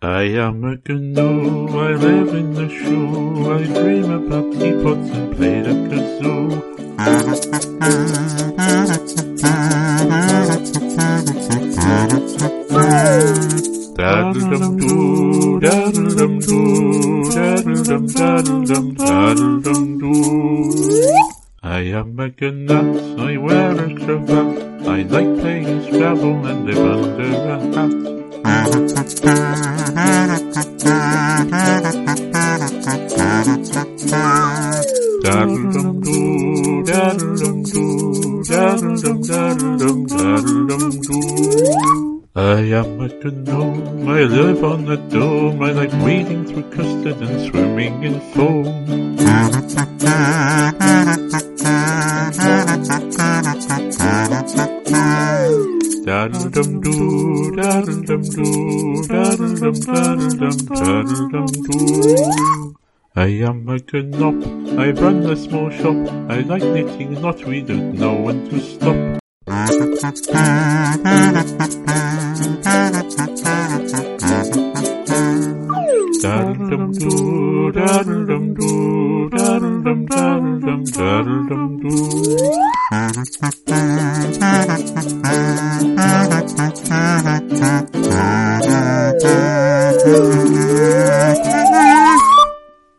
I am a gnu, I live in the shore, I dream about teapots and play the kazoo. Dardledumdue, dardledumdue, dardledum, dardledum, I am a gnat, I wear a cravat, I like playing Scrabble and live under a hat. I am a gnome, I live on the dome, I like wading through custard and swimming in foam. I am a gnop. I run a small shop, I like knitting, knotweed don't know when to stop. Dardledumdue, dardledumdue, dardledum, dardledum, dardledumdue. Thank you.